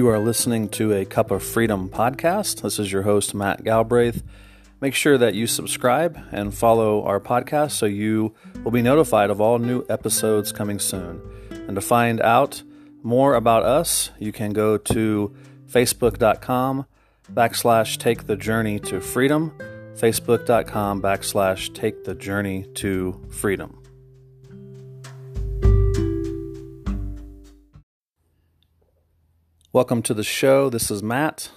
You are listening to a Cup of Freedom podcast. This is your host, Matt Galbraith. Make sure that you subscribe and follow our podcast so you will be notified of all new episodes coming soon. And to find out more about us, you can go to facebook.com backslash take the journey to freedom, facebook.com backslash take the journey to freedom. Welcome to the show. This is Matt.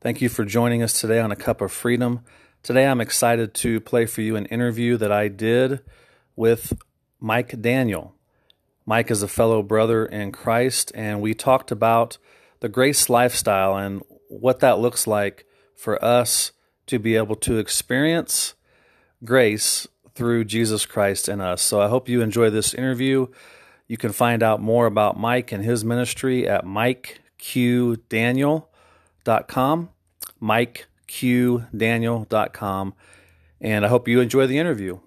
Thank you for joining us today on A Cup of Freedom. Today I'm excited to play for you an interview that I did with Mike Daniel. Mike is a fellow brother in Christ, and we talked about the grace lifestyle and what that looks like for us to be able to experience grace through Jesus Christ in us. So I hope you enjoy this interview. You can find out more about Mike and his ministry at Mike mikeqdaniel.com, mikeqdaniel.com, and I hope you enjoy the interview.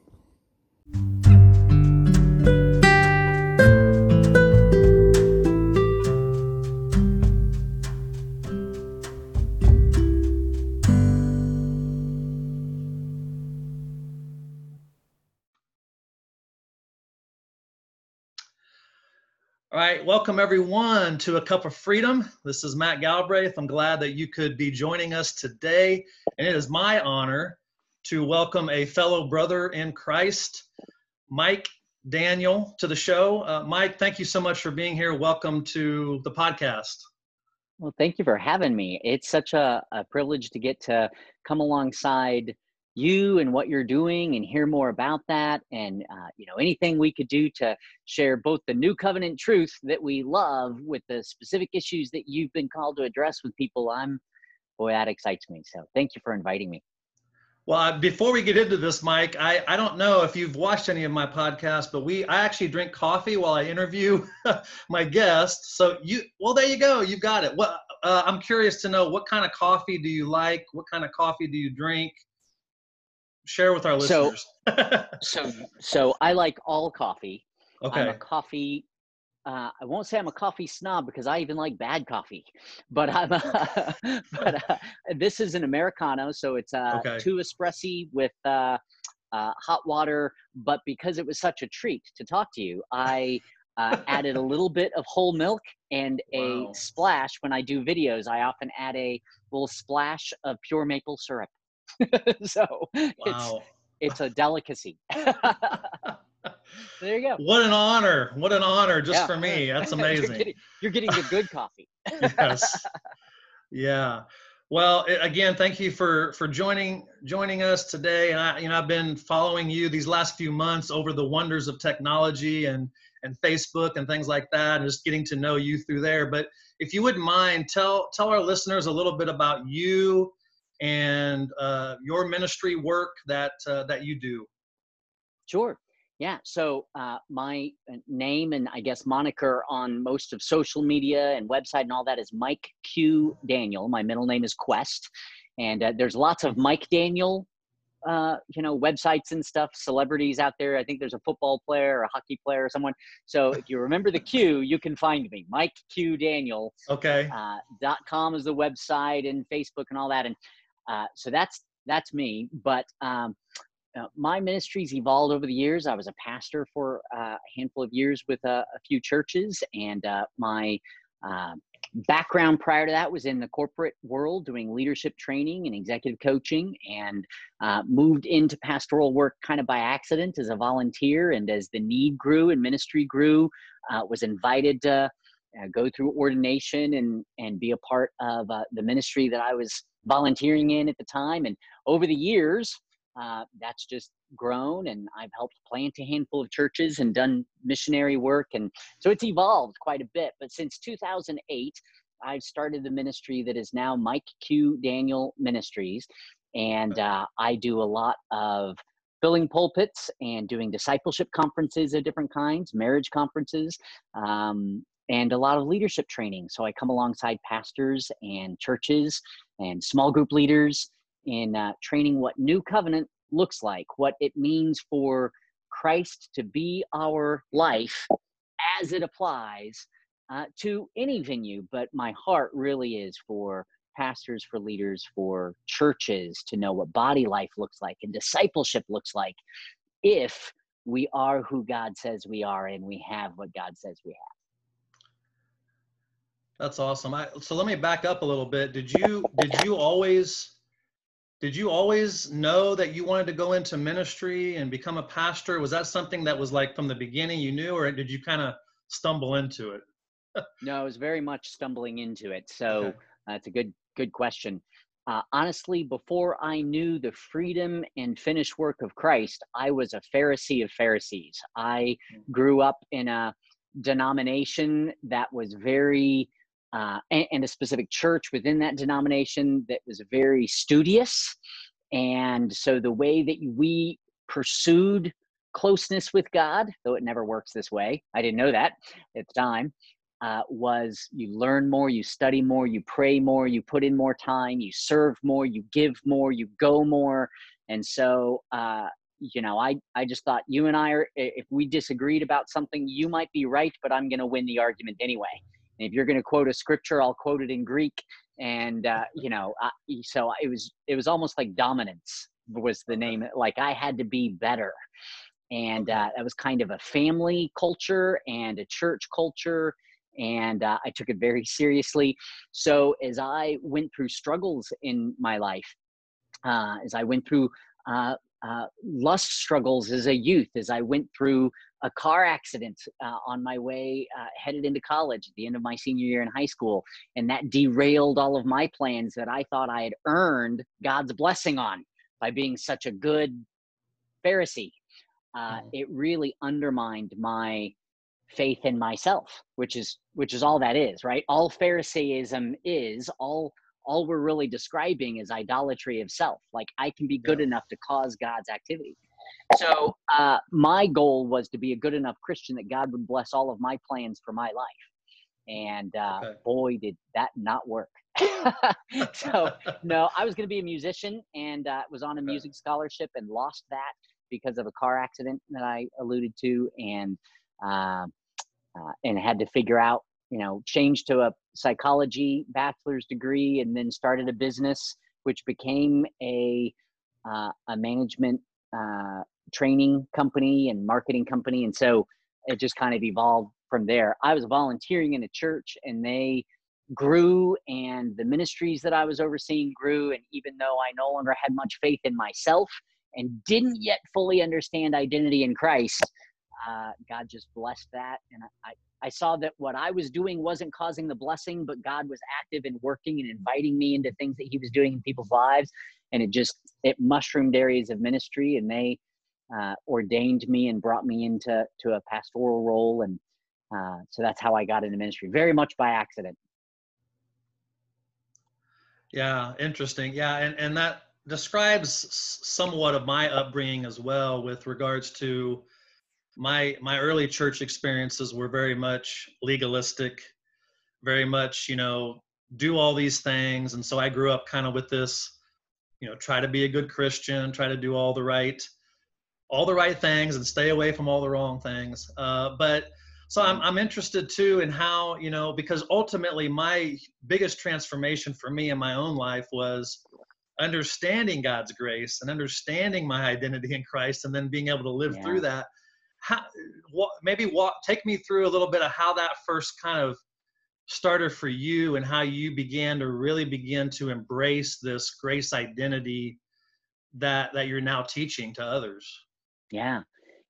All right, welcome everyone to A Cup of Freedom. This is Matt Galbraith. I'm glad that you could be joining us today. And it is my honor to welcome a fellow brother in Christ, Mike Daniel, to the show. Uh, Mike, thank you so much for being here. Welcome to the podcast. Well, thank you for having me. It's such a, a privilege to get to come alongside you and what you're doing and hear more about that. And uh, you know anything we could do to share both the new covenant truth that we love with the specific issues that you've been called to address with people i'm boy that excites me. So thank you for inviting me. Well before we get into this mike i, I don't know if you've watched any of my podcasts but we i actually drink coffee while i interview my guests. So you well there you go. You've got it. What uh, i'm curious to know what kind of coffee do you like? What kind of coffee do you drink share with our listeners. So, so, so I like all coffee. Okay. I'm a coffee. Uh, I won't say I'm a coffee snob because I even like bad coffee, but I'm. A, but uh, this is an americano, so it's uh, okay. two espressi with uh, uh, hot water. But because it was such a treat to talk to you, I uh, added a little bit of whole milk and a wow. splash. When I do videos, I often add a little splash of pure maple syrup. so wow. it's it's a delicacy. there you go. What an honor! What an honor just yeah. for me. That's amazing. you're, getting, you're getting the good coffee. yes. Yeah. Well, again, thank you for for joining joining us today. And I, you know, I've been following you these last few months over the wonders of technology and and Facebook and things like that, and just getting to know you through there. But if you wouldn't mind, tell tell our listeners a little bit about you and uh, your ministry work that uh, that you do. Sure. Yeah. So uh, my uh, name and I guess moniker on most of social media and website and all that is Mike Q Daniel. My middle name is Quest, and uh, there's lots of Mike Daniel. Uh, you know, websites and stuff, celebrities out there. I think there's a football player or a hockey player or someone. So if you remember the Q, you can find me, Mike Q Daniel. Okay. dot com is the website and Facebook and all that. And uh, so that's that's me. But um, uh, my ministry's evolved over the years. I was a pastor for uh, a handful of years with a, a few churches, and uh, my um, background prior to that was in the corporate world doing leadership training and executive coaching and uh, moved into pastoral work kind of by accident as a volunteer and as the need grew and ministry grew uh, was invited to uh, go through ordination and and be a part of uh, the ministry that I was volunteering in at the time. And over the years, uh, that's just grown, and I've helped plant a handful of churches and done missionary work, and so it's evolved quite a bit. But since 2008, I've started the ministry that is now Mike Q Daniel Ministries, and uh, I do a lot of filling pulpits and doing discipleship conferences of different kinds, marriage conferences, um, and a lot of leadership training. So I come alongside pastors and churches and small group leaders in uh, training what new covenant looks like, what it means for Christ to be our life as it applies uh, to any venue, but my heart really is for pastors, for leaders, for churches to know what body life looks like and discipleship looks like if we are who God says we are and we have what God says we have. That's awesome. I, so let me back up a little bit. Did you did you always did you always know that you wanted to go into ministry and become a pastor? Was that something that was like from the beginning you knew, or did you kind of stumble into it? no, I was very much stumbling into it. So okay. that's a good good question. Uh, honestly, before I knew the freedom and finished work of Christ, I was a Pharisee of Pharisees. I mm. grew up in a denomination that was very uh, and, and, a specific church within that denomination that was very studious. And so the way that we pursued closeness with God, though it never works this way, I didn't know that at the time, uh, was you learn more, you study more, you pray more, you put in more time, you serve more, you give more, you go more. And so, uh, you know, I, I just thought you and I are, if we disagreed about something, you might be right, but I'm going to win the argument anyway. And if you're going to quote a scripture, I'll quote it in Greek. And uh, you know, I, so it was it was almost like dominance was the name. Like I had to be better, and uh, that was kind of a family culture and a church culture. And uh, I took it very seriously. So as I went through struggles in my life, uh, as I went through uh, uh, lust struggles as a youth, as I went through a car accident uh, on my way uh, headed into college at the end of my senior year in high school. And that derailed all of my plans that I thought I had earned God's blessing on by being such a good Pharisee. Uh, mm. It really undermined my faith in myself, which is which is all that is, right? All Pharisaism is all all we're really describing is idolatry of self. Like I can be good yeah. enough to cause God's activity. So uh, my goal was to be a good enough Christian that God would bless all of my plans for my life. And uh, okay. boy, did that not work. so no, I was going to be a musician and uh, was on a music scholarship and lost that because of a car accident that I alluded to, and uh, uh, and had to figure out, you know, change to a psychology bachelor's degree, and then started a business which became a uh, a management uh, training company and marketing company. And so it just kind of evolved from there. I was volunteering in a church and they grew and the ministries that I was overseeing grew. And even though I no longer had much faith in myself and didn't yet fully understand identity in Christ, uh, God just blessed that. And I, I saw that what I was doing wasn't causing the blessing, but God was active and working and inviting me into things that He was doing in people's lives. And it just, it mushroomed areas of ministry and they uh, ordained me and brought me into to a pastoral role. And uh, so that's how I got into ministry, very much by accident. Yeah, interesting. Yeah, and, and that describes somewhat of my upbringing as well with regards to my my early church experiences were very much legalistic very much you know do all these things and so i grew up kind of with this you know try to be a good christian try to do all the right all the right things and stay away from all the wrong things uh, but so I'm, I'm interested too in how you know because ultimately my biggest transformation for me in my own life was understanding god's grace and understanding my identity in christ and then being able to live yeah. through that how what maybe walk take me through a little bit of how that first kind of started for you and how you began to really begin to embrace this grace identity that that you're now teaching to others? Yeah.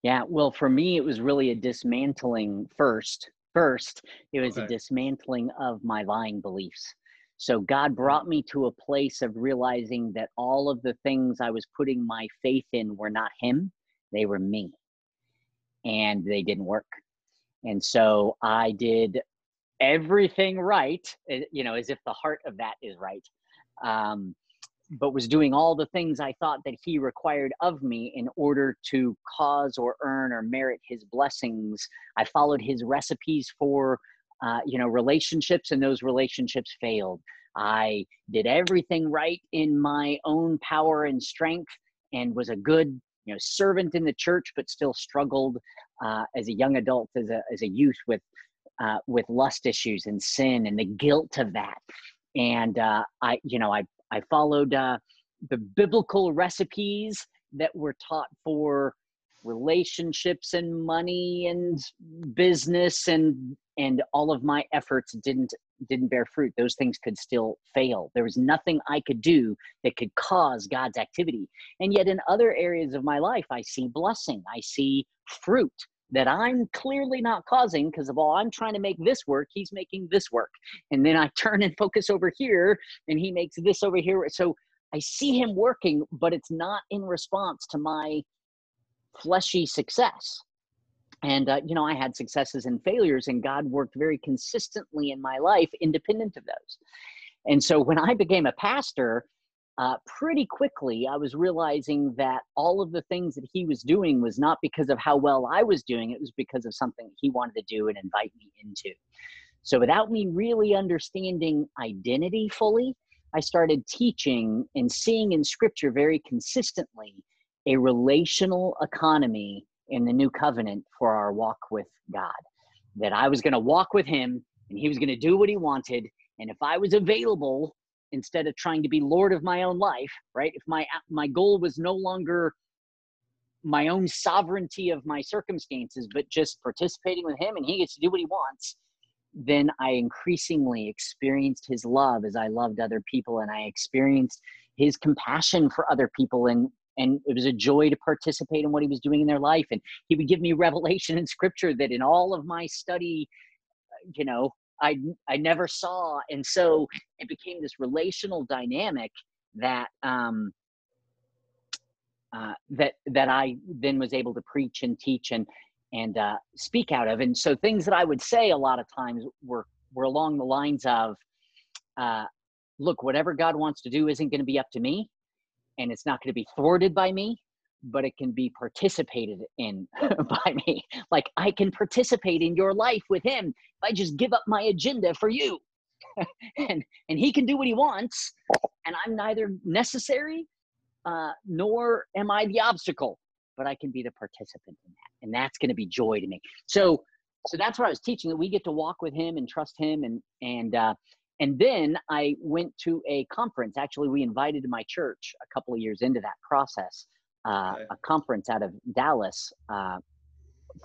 Yeah. Well for me it was really a dismantling first first it was okay. a dismantling of my lying beliefs. So god brought me to a place of realizing that all of the things i was putting my faith in were not him they were me. And they didn't work. And so i did everything right eh, you know as if the heart of that is right um, but was doing all the things I thought that he required of me in order to cause or earn or merit his blessings. I followed his recipes for, uh, you know, relationships, and those relationships failed. I did everything right in my own power and strength, and was a good, you know, servant in the church, but still struggled uh, as a young adult, as a as a youth with uh, with lust issues and sin and the guilt of that. And uh, I, you know, I I followed uh, the biblical recipes that were taught for relationships and money and business and and all of my efforts didn't didn't bear fruit. Those things could still fail. There was nothing i could do that could cause god's activity. And yet in other areas of my life i see blessing. I see fruit that i'm clearly not causing because of all i'm trying to make this work he's making this work and then i turn and focus over here and he makes this over here so i see him working but it's not in response to my fleshy success. And, uh, you know, I had successes and failures, and God worked very consistently in my life, independent of those. And so when I became a pastor, uh, pretty quickly, I was realizing that all of the things that he was doing was not because of how well I was doing, it was because of something he wanted to do and invite me into. So, without me really understanding identity fully, I started teaching and seeing in scripture very consistently a relational economy in the new covenant for our walk with God. That I was going to walk with Him and He was going to do what He wanted. And if I was available, instead of trying to be Lord of my own life, right? If my my goal was no longer my own sovereignty of my circumstances, but just participating with Him and He gets to do what He wants, then I increasingly experienced His love as I loved other people, and I experienced His compassion for other people and and it was a joy to participate in what he was doing in their life and he would give me revelation in scripture that in all of my study uh, you know i i never saw and so it became this relational dynamic that um uh, that that I then was able to preach and teach and and uh, speak out of, and so things that I would say a lot of times were were along the lines of, uh, "Look, whatever God wants to do isn't going to be up to me and it's not going to be thwarted by me but it can be participated in by me. Like i can participate in your life with him if i just give up my agenda for you. And and he can do what he wants and i'm neither necessary uh, nor am i the obstacle but i can be the participant in that and that's going to be joy to me. So so that's what i was teaching that we get to walk with him and trust him and and uh, and then I went to a conference. Actually, we invited my church a couple of years into that process, uh, okay. a conference out of Dallas uh,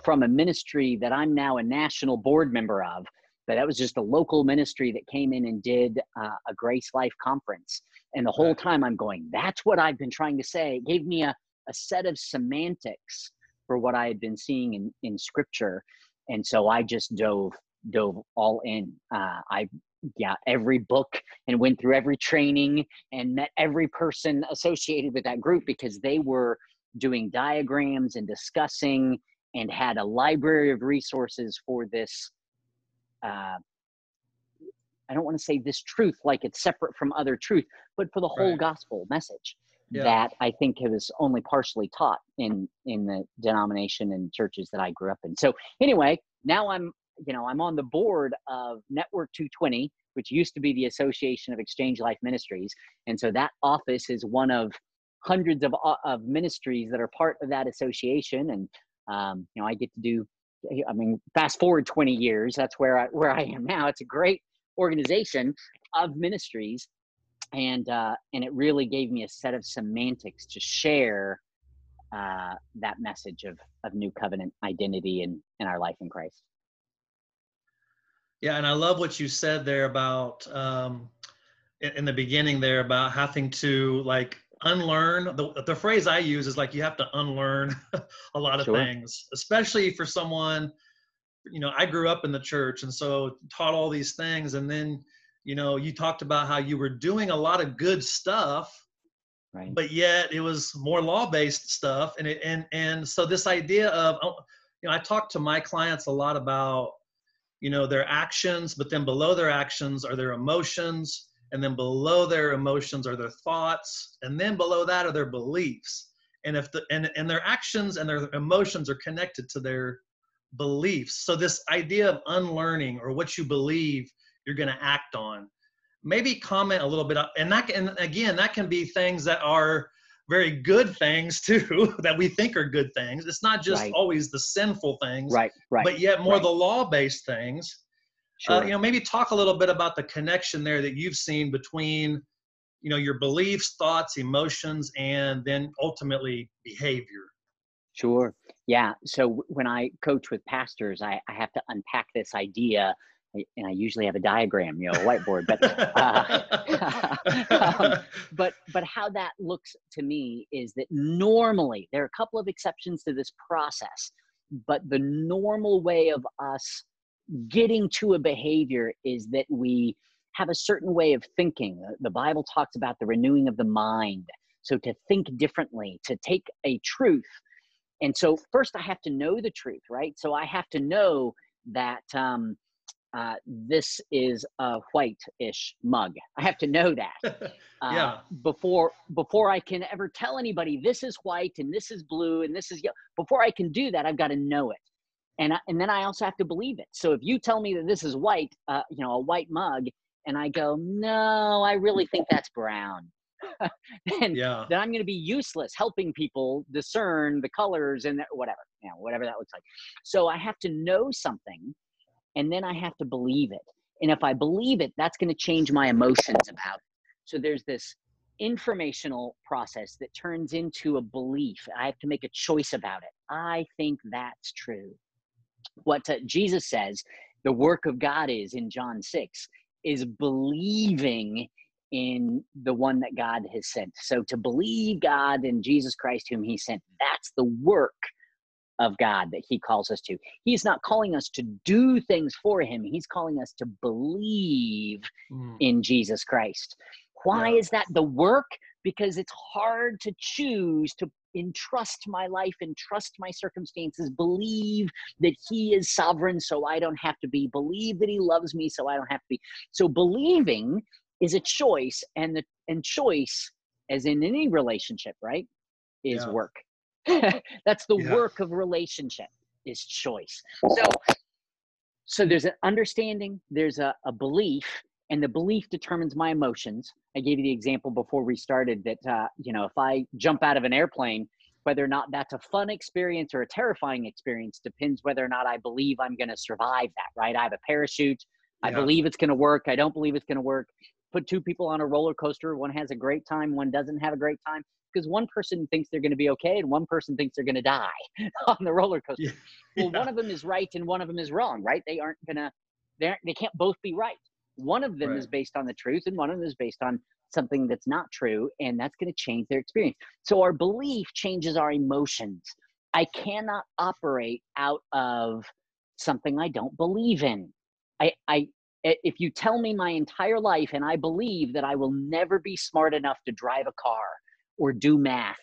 from a ministry that I'm now a national board member of. But that was just a local ministry that came in and did uh, a Grace Life conference. And the whole time I'm going, that's what I've been trying to say. It gave me a, a set of semantics for what I had been seeing in, in scripture. And so I just dove dove all in. Uh, I yeah every book and went through every training and met every person associated with that group because they were doing diagrams and discussing and had a library of resources for this uh, i don't want to say this truth like it's separate from other truth but for the whole right. gospel message yeah. that i think it was only partially taught in in the denomination and churches that i grew up in so anyway now i'm you know, I'm on the board of Network 220, which used to be the Association of Exchange Life Ministries. And so that office is one of hundreds of, uh, of ministries that are part of that association. And, um, you know, I get to do, I mean, fast forward 20 years, that's where I, where I am now. It's a great organization of ministries. And, uh, and it really gave me a set of semantics to share uh, that message of, of new covenant identity and in our life in Christ. Yeah, and I love what you said there about um, in, in the beginning there about having to like unlearn. The, the phrase I use is like you have to unlearn a lot of sure. things, especially for someone. You know, I grew up in the church, and so taught all these things, and then you know you talked about how you were doing a lot of good stuff Right. but yet it was more law-based stuff and it and and so this idea of oh, you know i talk to my clients a lot about you know their actions but then below their actions are their emotions and then below their emotions are their thoughts and then below that are their beliefs. And if the and, and their actions and their emotions are connected to their beliefs. So this idea of unlearning or what you believe you're going to act on. Maybe comment a little bit and that and again that can be things that are very good things too that we think are good things. It's not just right. always the sinful things, right? Right. But yet more right. the law-based things. Uh, sure. Uh, you know, maybe talk a little bit about the connection there that you've seen between, you know, your beliefs, thoughts, emotions, and then ultimately behavior. Sure. Yeah. So when I coach with pastors, I, I have to unpack this idea and I usually have a diagram, you know, a whiteboard, but, uh, um, but, but how that looks to me is that normally there are a couple of exceptions to this process, but the normal way of us getting to a behavior is that we have a certain way of thinking. The Bible talks about the renewing of the mind. So to think differently, to take a truth. And so first I have to know the truth, right? So I have to know that, um, uh, this is a white-ish mug. I have to know that uh, yeah. before before I can ever tell anybody this is white and this is blue and this is yellow. Before I can do that, I've got to know it, and I, and then I also have to believe it. So if you tell me that this is white, uh, you know, a white mug, and I go, no, I really think that's brown. then, yeah. then I'm going to be useless helping people discern the colors and whatever, you know, whatever that looks like. So I have to know something and then I have to believe it. And if I believe it, that's going to change my emotions about it. So there's this informational process that turns into a belief. I have to make a choice about it. I think that's true. What uh, Jesus says the work of God is in John 6 is believing in the one that God has sent. So to believe God in Jesus Christ, whom he sent, that's the work of God that He calls us to. He's not calling us to do things for Him, He's calling us to believe mm. in Jesus Christ. Why yeah. is that the work? Because it's hard to choose to entrust my life, entrust my circumstances, believe that He is sovereign so I don't have to be, believe that He loves me so I don't have to be. So believing is a choice, and the and choice, as in any relationship, right, is yeah. work. That's the yeah. work of relationship is choice. So so there's an understanding, there's a, a belief, and the belief determines my emotions. I gave you the example before we started that uh, you know if I jump out of an airplane, whether or not that's a fun experience or a terrifying experience depends whether or not I believe I'm going to survive that. Right? I have a parachute. Yeah. I believe it's going to work. I don't believe it's going to work. Put two people on a roller coaster. One has a great time. One doesn't have a great time because one person thinks they're going to be okay and one person thinks they're going to die on the roller coaster. Yeah. Well, one of them is right and one of them is wrong, right? They aren't going to, they're they can't both be right. One of them right. is based on the truth and one of them is based on something that's not true and that's going to change their experience. So our belief changes our emotions. I cannot operate out of something I don't believe in. I, I, if you tell me my entire life and I believe that I will never be smart enough to drive a car, or do math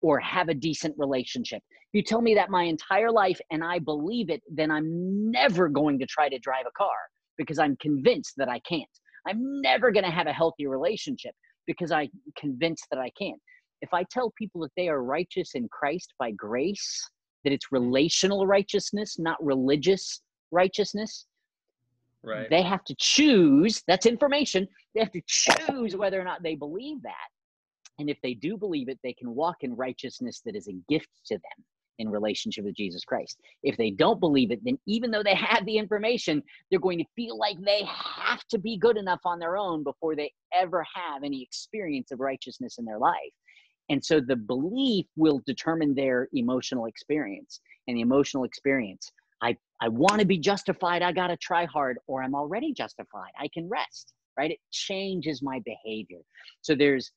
or have a decent relationship. If you tell me that my entire life and I believe it, then I'm never going to try to drive a car because I'm convinced that I can't. I'm never going to have a healthy relationship because I'm convinced that I can't. If I tell people that they are righteous in Christ by grace, that it's relational righteousness, not religious righteousness, right. they have to choose that's information. They have to choose whether or not they believe that. And if they do believe it, they can walk in righteousness that is a gift to them in relationship with Jesus Christ. If they don't believe it, then even though they have the information, they're going to feel like they have to be good enough on their own before they ever have any experience of righteousness in their life. And so the belief will determine their emotional experience. And the emotional experience, I, I want to be justified, I got to try hard, or I'm already justified, I can rest, right? It changes my behavior. So there's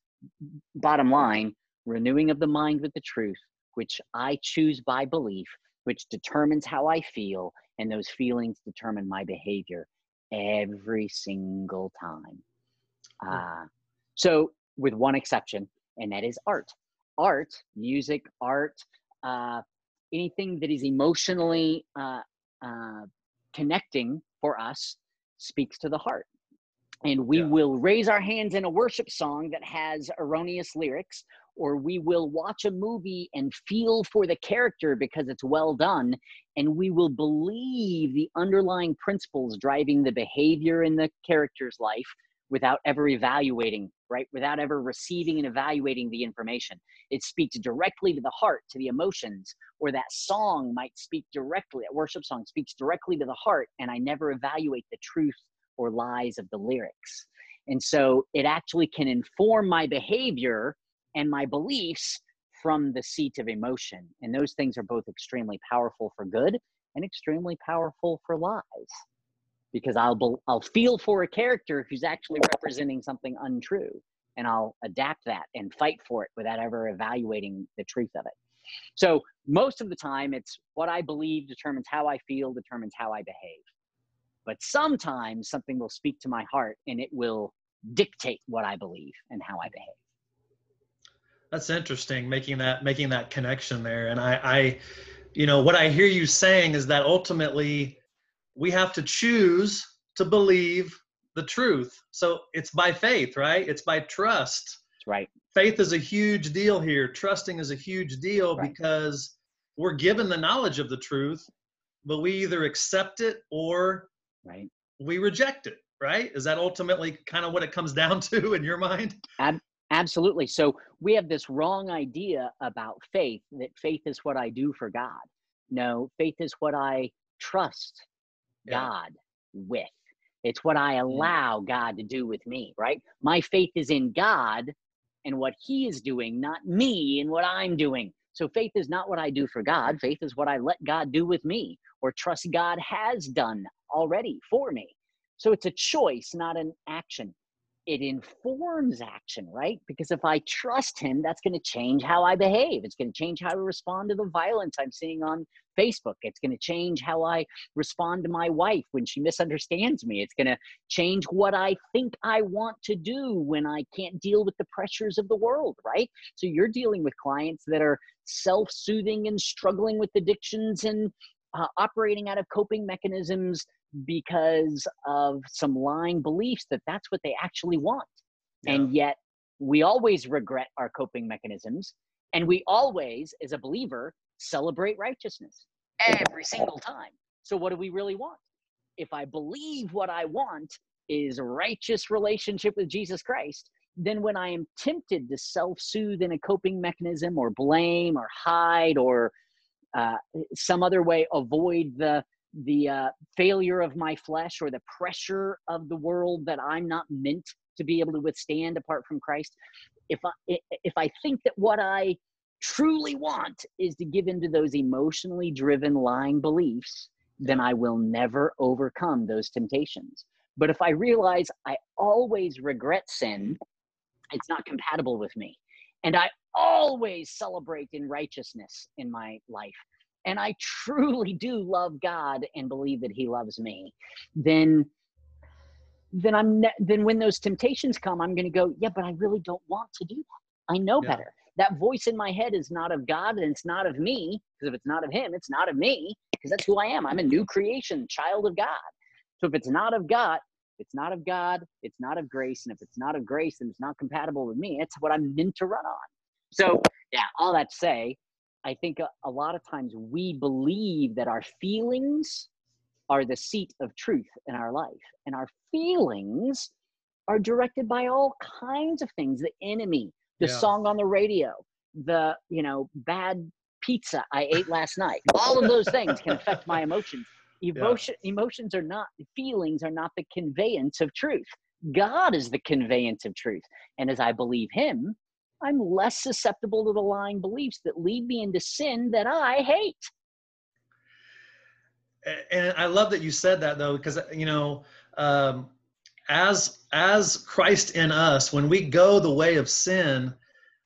bottom line, renewing of the mind with the truth, which I choose by belief, which determines how I feel, and those feelings determine my behavior every single time. Uh, so, with one exception, and that is art. Art, music, art, uh, anything that is emotionally uh, uh, connecting for us speaks to the heart and we yeah. will raise our hands in a worship song that has erroneous lyrics or we will watch a movie and feel for the character because it's well done and we will believe the underlying principles driving the behavior in the character's life without ever evaluating, right? Without ever receiving and evaluating the information. It speaks directly to the heart, to the emotions, or that song might speak directly, a worship song speaks directly to the heart, and I never evaluate the truth or lies of the lyrics. And so it actually can inform my behavior and my beliefs from the seat of emotion. And those things are both extremely powerful for good and extremely powerful for lies. Because I'll I'll feel for a character who's actually representing something untrue, and I'll adapt that and fight for it without ever evaluating the truth of it. So most of the time, it's what I believe determines how I feel, determines how I behave. But sometimes something will speak to my heart, and it will dictate what I believe and how I behave. That's interesting, making that making that connection there. And I, I, you know, what I hear you saying is that ultimately we have to choose to believe the truth. So it's by faith, right? It's by trust. That's right. Faith is a huge deal here. Trusting is a huge deal right. because we're given the knowledge of the truth, but we either accept it or right. we reject it, right? Is that ultimately kind of what it comes down to in your mind? Ab- Absolutely. So we have this wrong idea about faith that faith is what I do for God. No, faith is what I trust yeah. God with. It's what I mm-hmm. allow God to do with me, right? My faith is in God and what He is doing, not me and what I'm doing. So faith is not what I do for God. Faith is what I let God do with me or trust God has done already for me. So it's a choice, not an action it informs action, right? Because if I trust him, that's going to change how I behave. It's going to change how I respond to the violence I'm seeing on Facebook. It's going to change how I respond to my wife when she misunderstands me. It's going to change what I think I want to do when I can't deal with the pressures of the world, right? So you're dealing with clients that are self soothing and struggling with addictions and uh, operating out of coping mechanisms because of some lying beliefs that that's what they actually want. Yeah. And yet we always regret our coping mechanisms. And we always, as a believer, celebrate righteousness every single time. So, what do we really want? If I believe what I want is righteous relationship with Jesus Christ, then when I am tempted to self soothe in a coping mechanism or blame or hide or uh, some other way avoid the the uh, failure of my flesh or the pressure of the world that I'm not meant to be able to withstand apart from Christ, if I if I think that what I truly want is to give into those emotionally driven lying beliefs, then I will never overcome those temptations. But if I realize I always regret sin, it's not compatible with me. And I always celebrate in righteousness in my life and I truly do love God and believe that He loves me, then then I'm ne- then when those temptations come, I'm going to go, yeah, but I really don't want to do that. I know yeah. better. That voice in my head is not of God and it's not of me. Because if it's not of Him, it's not of me. Because that's who I am. I'm a new creation, child of God. So if it's not of God, it's not of God, it's not of grace. And if it's not of grace, then it's not compatible with me. It's what I'm meant to run on. So, yeah, all that to say, I think a, a lot of times we believe that our feelings are the seat of truth in our life, and our feelings are directed by all kinds of things the enemy, the yeah. song on the radio, the you know bad pizza I ate last night. All of those things can affect my emotions. Emotion, yeah. Emotions are not, feelings are not the conveyance of truth. God is the conveyance of truth. And as I believe Him, I'm less susceptible to the lying beliefs that lead me into sin that I hate. And I love that you said that though, because you know, um, as as Christ in us, when we go the way of sin,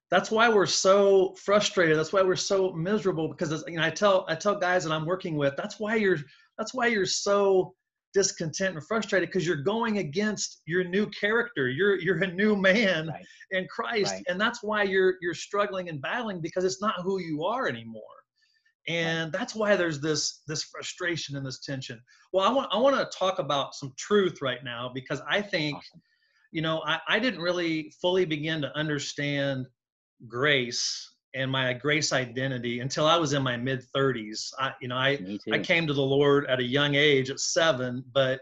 that's why we're so frustrated. That's why we're so miserable. Because you know, I tell I tell guys that I'm working with, that's why you're that's why you're so discontent and frustrated because you're going against your new character you're you're a new man right. in christ right. and that's why you're you're struggling and battling because it's not who you are anymore and right. that's why there's this this frustration and this tension well i want i want to talk about some truth right now because i think awesome. you know I, I didn't really fully begin to understand grace and my grace identity until I was in my mid 30s. I, you know, I I came to the Lord at a young age, at seven, but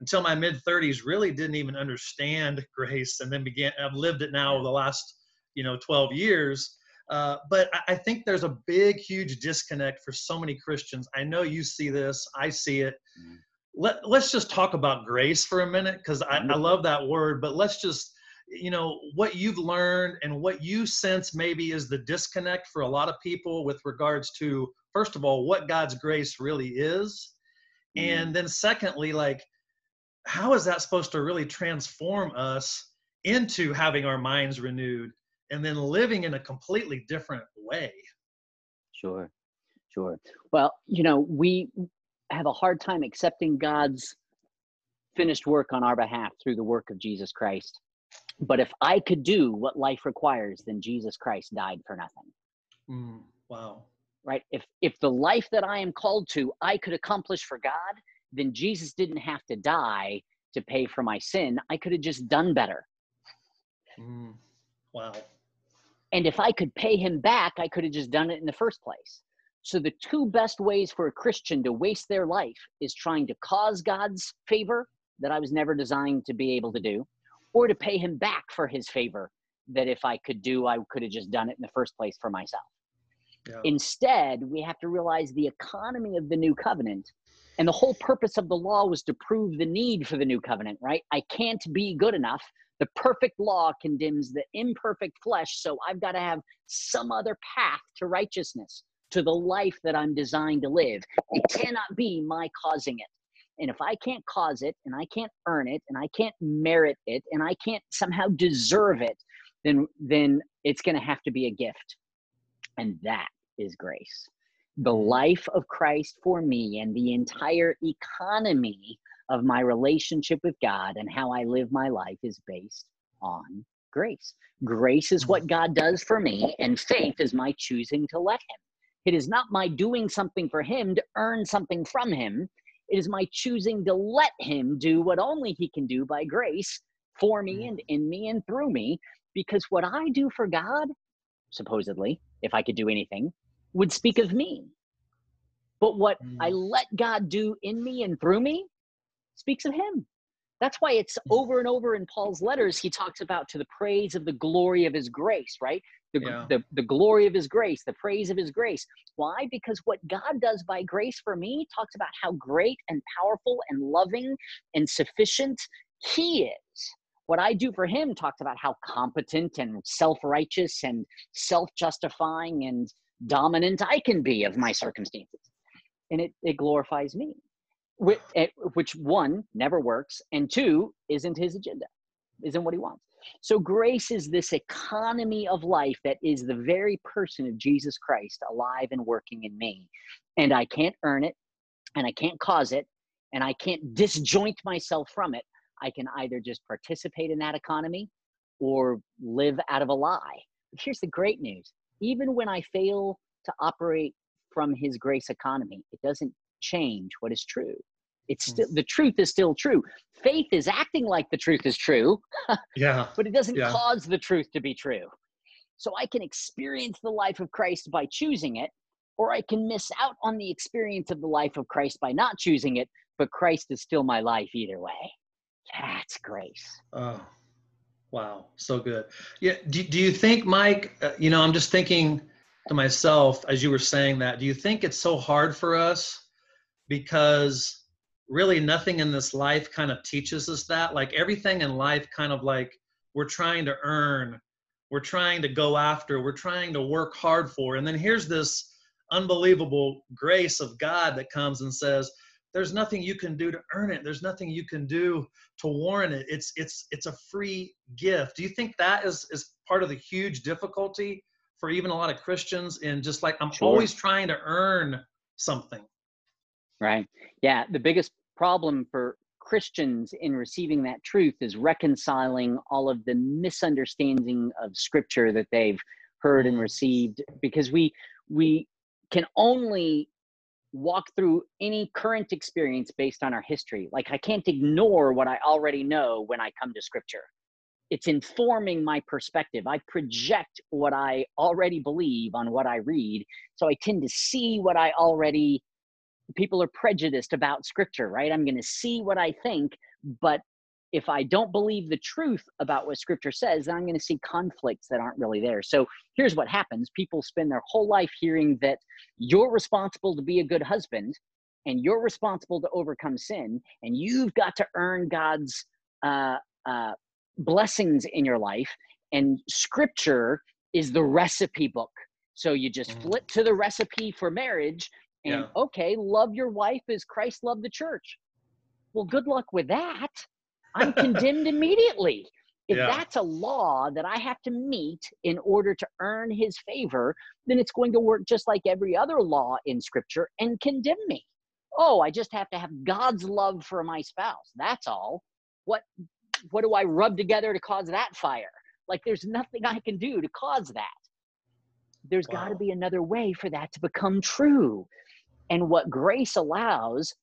until my mid 30s really didn't even understand grace and then began i've lived it now over the last you know 12 years. Uh, but I, I think there's a big huge disconnect for so many christians. I know you see this. I see it. Mm. Let, let's just talk about grace for a minute because I, I love that word but let's just you know what you've learned and what you sense maybe is the disconnect for a lot of people with regards to first of all what god's grace really is. Mm. and then secondly like how is that supposed to really transform us into having our minds renewed and then living in a completely different way? Sure sure. Well you know we have a hard time accepting god's finished work on our behalf through the work of jesus christ but if i could do what life requires then jesus christ died for nothing mm, wow right if if the life that i am called to i could accomplish for god then Jesus didn't have to die to pay for my sin. I could have just done better. Mm, wow. And if I could pay him back, I could have just done it in the first place. So, the two best ways for a Christian to waste their life is trying to cause God's favor that I was never designed to be able to do, or to pay him back for his favor that if I could do, I could have just done it in the first place for myself. Yeah. Instead, we have to realize the economy of the new covenant and the whole purpose of the law was to prove the need for the new covenant, right? I can't be good enough. The perfect law condemns the imperfect flesh, so I've got to have some other path to righteousness, to the life that I'm designed to live. It cannot be my causing it. And if I can't cause it, and I can't earn it, and I can't merit it, and I can't somehow deserve it, then then it's going to have to be a gift. And that is grace the life of Christ for me and the entire economy of my relationship with God and how I live my life is based on grace. Grace is what mm-hmm. God does for me, and faith is my choosing to let Him. It is not my doing something for Him to earn something from Him. It is my choosing to let Him do what only He can do by grace for me and in me and through me. Because what I do for God, supposedly, if I could do anything, would speak of me. But what mm. I let God do in me and through me speaks of Him. That's why it's mm. over and over in Paul's letters, he talks about to the praise of the glory of his grace, right? The, yeah. the, the glory of his grace, the praise of his grace. Why? Because what God does by grace for me talks about how great and powerful and loving and sufficient he is. What I do for him talks about how competent and self righteous and self justifying and dominant I can be of my circumstances. And it, it glorifies me, which, eh, which one never works, and two isn't his agenda, isn't what he wants. So grace is this economy of life that is the very person of Jesus Christ alive and working in me. And I can't earn it, and I can't cause it, and I can't disjoint myself from it. I can either just participate in that economy or live out of a lie. But here's the great news even when I fail to operate from his grace economy, it doesn't change what is true. It's still the truth is still true. Faith is acting like the truth is true. yeah. But it doesn't yeah. cause the truth to be true. So I can experience the life of Christ by choosing it, or I can miss out on the experience of the life of Christ by not choosing it, but Christ is still my life either way. That's grace. Oh, Wow, so good. Yeah. Do, do you think, Mike? Uh, you know, I'm just thinking to myself as you were saying that. Do you think it's so hard for us because really nothing in this life kind of teaches us that? Like everything in life, kind of like we're trying to earn, we're trying to go after, we're trying to work hard for, and then here's this unbelievable grace of God that comes and says, there's nothing you can do to earn it. There's nothing you can do to warrant it. It's it's it's a free gift. Do you think that is is part of the huge difficulty for even a lot of christians in just like i'm sure. always trying to earn something right yeah the biggest problem for christians in receiving that truth is reconciling all of the misunderstanding of scripture that they've heard and received because we we can only walk through any current experience based on our history. Like I can't ignore what I already know when I come to scripture. It's informing my perspective. I project what I already believe on what I read. So I tend to see what I already people are prejudiced about scripture, right? I'm going to see what I think But if I don't believe the truth about what scripture says, then I'm going to see conflicts that aren't really there. So here's what happens people spend their whole life hearing that you're responsible to be a good husband and you're responsible to overcome sin and you've got to earn God's uh, uh, blessings in your life. And scripture is the recipe book. So you just mm. flip to the recipe for marriage and yeah. okay, love your wife as Christ loved the church. Well, good luck with that. I'm condemned immediately. If yeah. that's a law that I have to meet in order to earn his favor, then it's going to work just like every other law in scripture and condemn me. Oh, I just have to have God's love for my spouse. That's all. What what do I rub together to cause that fire? Like there's nothing I can do to cause that. There's wow. got to be another way for that to become true. And what grace allows,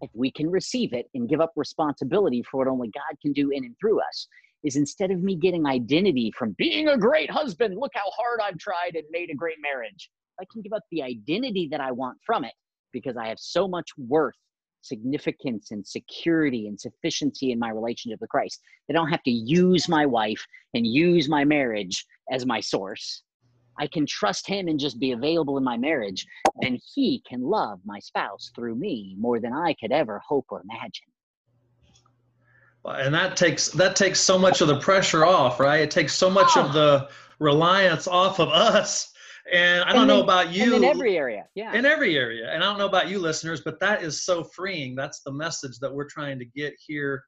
if we can receive it and give up responsibility for what only God can do in and through us, is instead of me getting identity from being a great husband, look how hard I've tried and made a great marriage. I can give up the identity that I want from it because I have so much worth, significance, and security and sufficiency in my relationship with Christ. I don't have to use my wife and use my marriage as my source. I can trust him and just be available in my marriage, then he can love my spouse through me more than I could ever hope or imagine. And that takes that takes so much of the pressure off, right? It takes so much oh. of ah. the reliance off of us and I don't and know about you. in every area, yeah. In every area, and I don't know about you, listeners, but that is so freeing. That's the message that we're trying to get here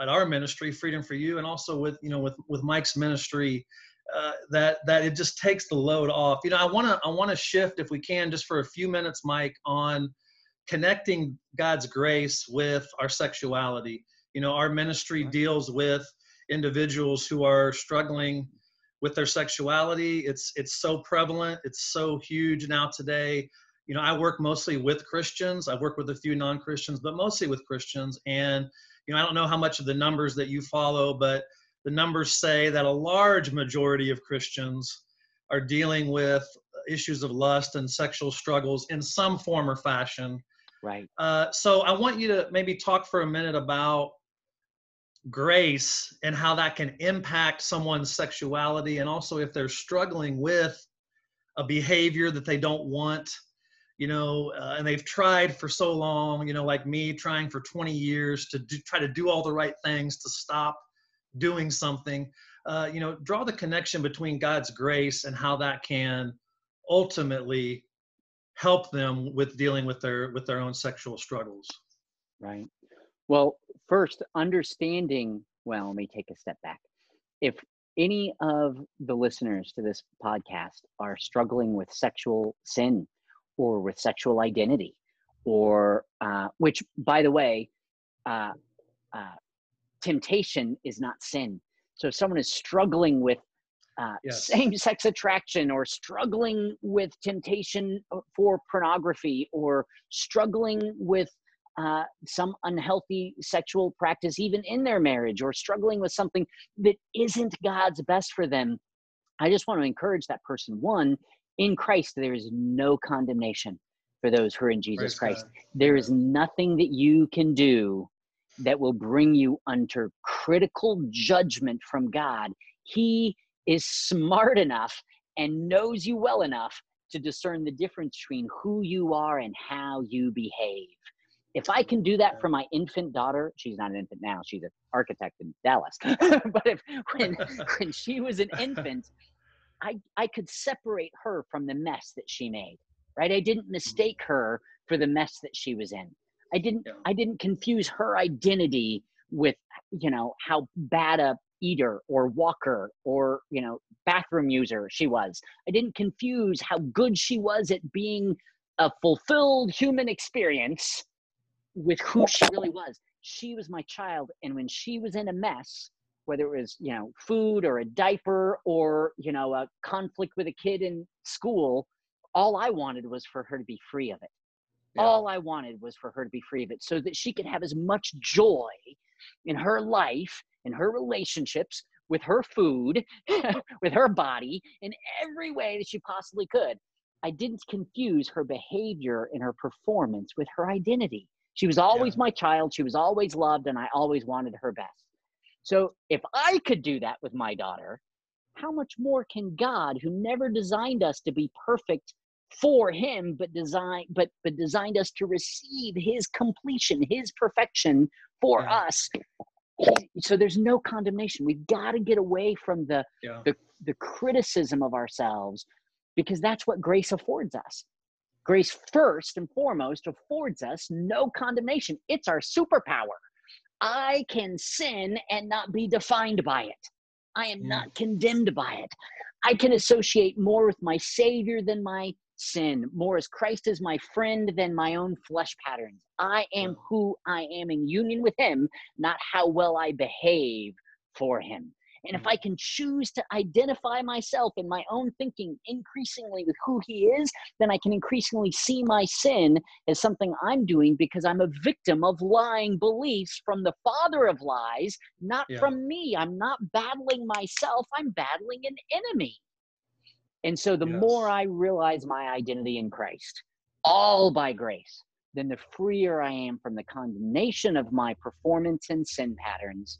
at our ministry, Freedom for You, and also with you know with with Mike's ministry. Uh, that that it just takes the load off. You know, I want to I want to shift if we can just for a few minutes, Mike, on connecting God's grace with our sexuality. You know, our ministry deals with individuals who are struggling with their sexuality. It's it's so prevalent. It's so huge now today. You know, I work mostly with Christians. I work with a few non-Christians, but mostly with Christians. And you know, I don't know how much of the numbers that you follow, but the numbers say that a large majority of Christians are dealing with issues of lust and sexual struggles in some form or fashion. Right. Uh, so I want you to maybe talk for a minute about grace and how that can impact someone's sexuality and also if they're struggling with a behavior that they don't want you know uh, and they've tried for so long you know like me trying for 20 years to do, try to do all the right things to stop doing something uh, you know draw the connection between god's grace and how that can ultimately help them with dealing with their with their own sexual struggles right well, first, understanding, well, let me take a step back. If any of the listeners to this podcast are struggling with sexual sin or with sexual identity, or uh, which, by the way, uh, uh, temptation is not sin. So if someone is struggling with uh, yes. same sex attraction or struggling with temptation uh, for pornography or struggling with uh, some unhealthy sexual practice, even in their marriage, or struggling with something that isn't God's best for them, I just want to encourage that person. One, in Christ, there is no condemnation for those who are in Jesus Praise Christ. God. There is nothing that you can do that will bring you under critical judgment from God. He is smart enough and knows you well enough to discern the difference between who you are and how you behave if I can do that for my infant daughter, she's not an infant now, she's an architect in Dallas. but if when when she was an infant, I I could separate her from the mess that she made. Right? I didn't mistake her for the mess that she was in. I didn't yeah. I didn't confuse her identity with you know how bad a eater or walker or you know bathroom user she was. I didn't confuse how good she was at being a fulfilled human experience with who she really was. She was my child, and when she was in a mess, whether it was you know food or a diaper or you know a conflict with a kid in school, all I wanted was for her to be free of it. Yeah. All I wanted was for her to be free of it, so that she could have as much joy in her life, in her relationships, with her food, with her body, in every way that she possibly could. I didn't confuse her behavior and her performance with her identity She was always yeah. my child. She was always loved, and I always wanted her best. So if I could do that with my daughter, how much more can God, who never designed us to be perfect for him but design but but designed us to receive his completion his perfection for yeah. us. So there's no condemnation. We've got to get away from the, yeah. the the criticism of ourselves because that's what grace affords us. Grace first and foremost affords us no condemnation. It's our superpower. I can sin and not be defined by it. I am mm. not condemned by it. I can associate more with my savior than my sin, more as Christ is my friend than my own flesh patterns. I am who I am in union with Him, not how well I behave for Him. And if mm. I can choose to identify myself in my own thinking increasingly with who He is, then I can increasingly see my sin as something I'm doing because I'm a victim of lying beliefs from the father of lies, not yeah. from me. I'm not battling myself, I'm battling an enemy. And so the yes. more I realize my identity in Christ, all by grace, then the freer I am from the condemnation of my performance and sin patterns.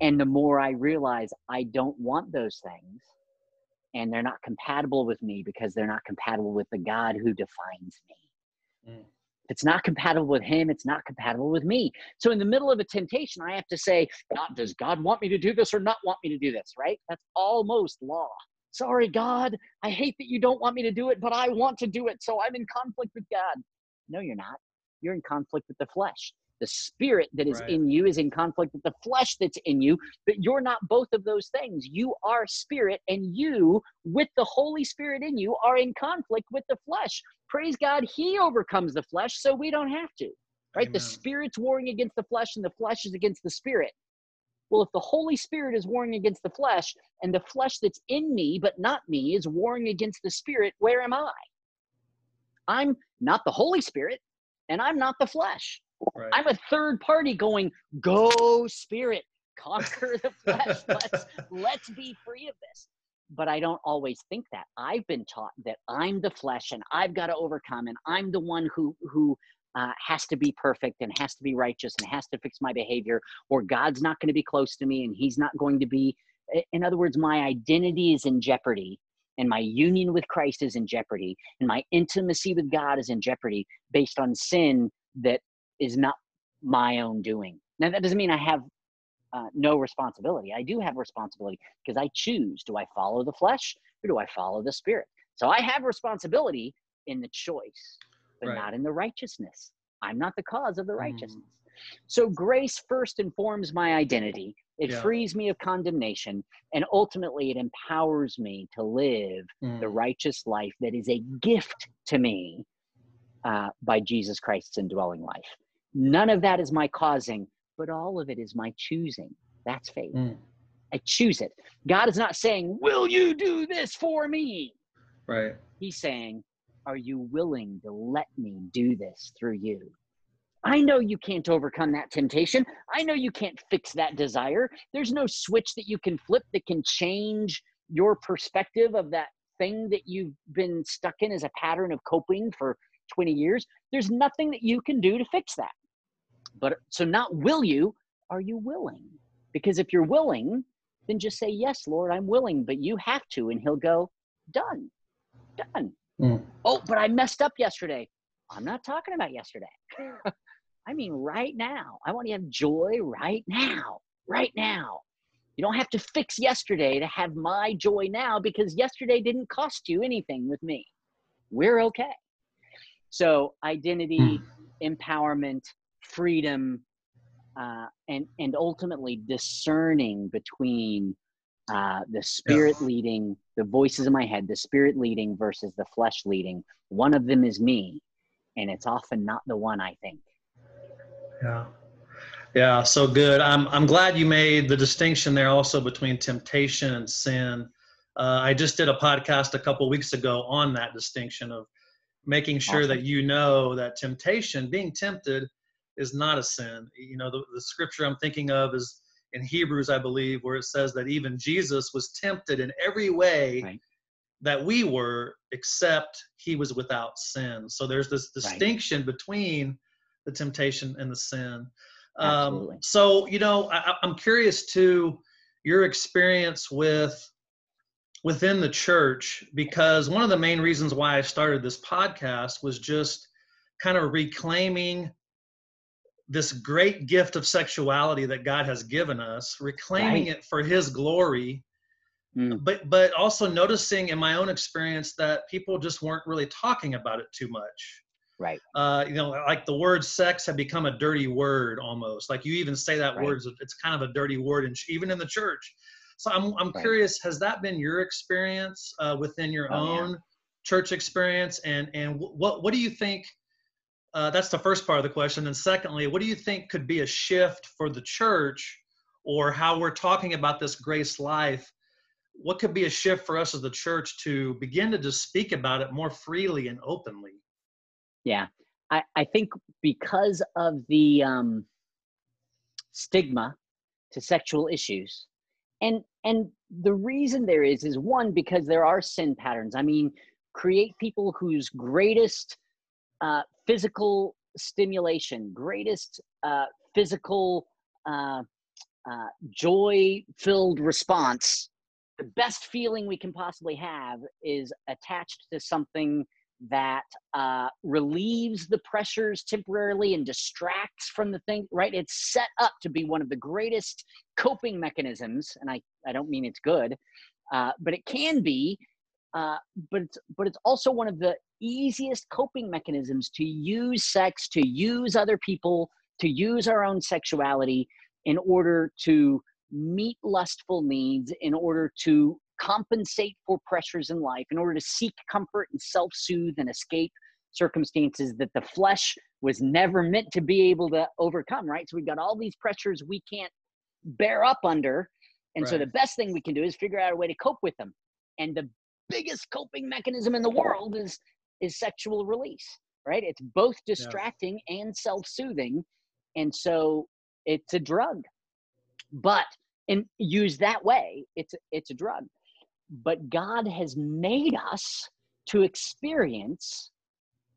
And the more I realize I don't want those things and they're not compatible with me because they're not compatible with the God who defines me. Mm. If it's not compatible with him, it's not compatible with me. So in the middle of a temptation, I have to say, God, does God want me to do this or not want me to do this, right? That's almost law sorry, God, I hate that you don't want me to do it, but I want to do it. So I'm in conflict with God. No, you're not. You're in conflict with the flesh. The spirit that is right. in you is in conflict with the flesh that's in you, but you're not both of those things. You are spirit, and you, with the Holy Spirit in you, are in conflict with the flesh. Praise God, He overcomes the flesh, so we don't have to. Right? Amen. The spirit's warring against the flesh, and the flesh is against the spirit. Well, if the Holy Spirit is warring against the flesh, and the flesh that's in me but not me is warring against the Spirit, where am I? I'm not the Holy Spirit, and I'm not the flesh. Right. I'm a third party going, go Spirit, conquer the flesh. let's let's be free of this. But I don't always think that. I've been taught that I'm the flesh and I've got to overcome, and I'm the one who who uh, has to be perfect and has to be righteous and has to fix my behavior, or God's not going to be close to me and He's not going to be. In other words, my identity is in jeopardy and my union with Christ is in jeopardy and my intimacy with God is in jeopardy based on sin that is not my own doing. Now, that doesn't mean I have uh, no responsibility. I do have responsibility because I choose do I follow the flesh or do I follow the spirit? So I have responsibility in the choice but right. not in the righteousness. I'm not the cause of the mm. righteousness. Mm. So grace first informs my identity. It yeah. frees me of condemnation, and ultimately it empowers me to live mm. the righteous life that is a gift to me uh, by Jesus Christ's indwelling life. None of that is my causing, but all of it is my choosing. That's faith. Mm. I choose it. God is not saying, Will you do this for me? Right. He's saying, are you willing to let me do this through you? I know you can't overcome that temptation. I know you can't fix that desire. There's no switch that you can flip that can change your perspective of that thing that you've been stuck in as a pattern of coping for 20 years. There's nothing that you can do to fix that. But so, not will you, are you willing? Because if you're willing, then just say, Yes, Lord, I'm willing, but you have to. And He'll go, Done, done. Mm. Oh, but I messed up yesterday. I'm not talking about yesterday. I mean, right now. I want to have joy right now, right now. You don't have to fix yesterday to have my joy now because yesterday didn't cost you anything with me. We're okay. So, identity, mm. empowerment, freedom, uh, and and ultimately discerning between uh, the spirit yeah. leading the voices in my head the spirit leading versus the flesh leading one of them is me and it's often not the one i think. Yeah. Yeah so good. I'm i'm glad you made the distinction there also between temptation and sin. Uh, i just did a podcast a couple weeks ago on that distinction of making sure awesome. that you know that temptation being tempted is not a sin. You know the, the scripture i'm thinking of is in Hebrews, I believe, where it says that even Jesus was tempted in every way right. that we were, except he was without sin. So there's this distinction right. between the temptation and the sin. Um, so, you know, I, I'm curious to your experience with within the church because one of the main reasons why I started this podcast was just kind of reclaiming this great gift of sexuality that God has given us, reclaiming right. it for his glory. Mm. But but also noticing in my own experience that people just weren't really talking about it too much. Right. Uh, you know, like the word sex had become a dirty word almost. Like you even say that right. word, it's kind of a dirty word, and even in the church. So I'm I'm right. curious, has that been your experience uh, within your oh, own yeah. church experience, and and what what do you think? Uh, that's the first part of the question. And secondly, what do you think could be a shift for the church, or how we're talking about this grace life? What could be a shift for us as the church to begin to just speak about it more freely and openly? Yeah, I, I think because of the um, stigma to sexual issues, and and the reason there is is one because there are sin patterns. I mean, create people whose greatest uh, physical stimulation, greatest uh, physical uh, uh, joy-filled response. The best feeling we can possibly have is attached to something that uh, relieves the pressures temporarily and distracts from the thing, right? It's set up to be one of the greatest coping mechanisms, and I, I don't mean it's good, but it can be. Uh, but it's but it's also one of the easiest coping mechanisms to use sex, to use other people, to use our own sexuality in order to meet lustful needs, in order to compensate for pressures in life in order to seek comfort and self soothe and escape circumstances that the flesh was never meant to be able to overcome, right? So we've got all these pressures we can't bear up under. And right. so the best thing we can do is figure out a way to cope with them. And the biggest coping mechanism in the world is is sexual release, right? It's both distracting yeah. and self-soothing. And so it's a drug. But and used that way, it's it's a drug but God has made us to experience.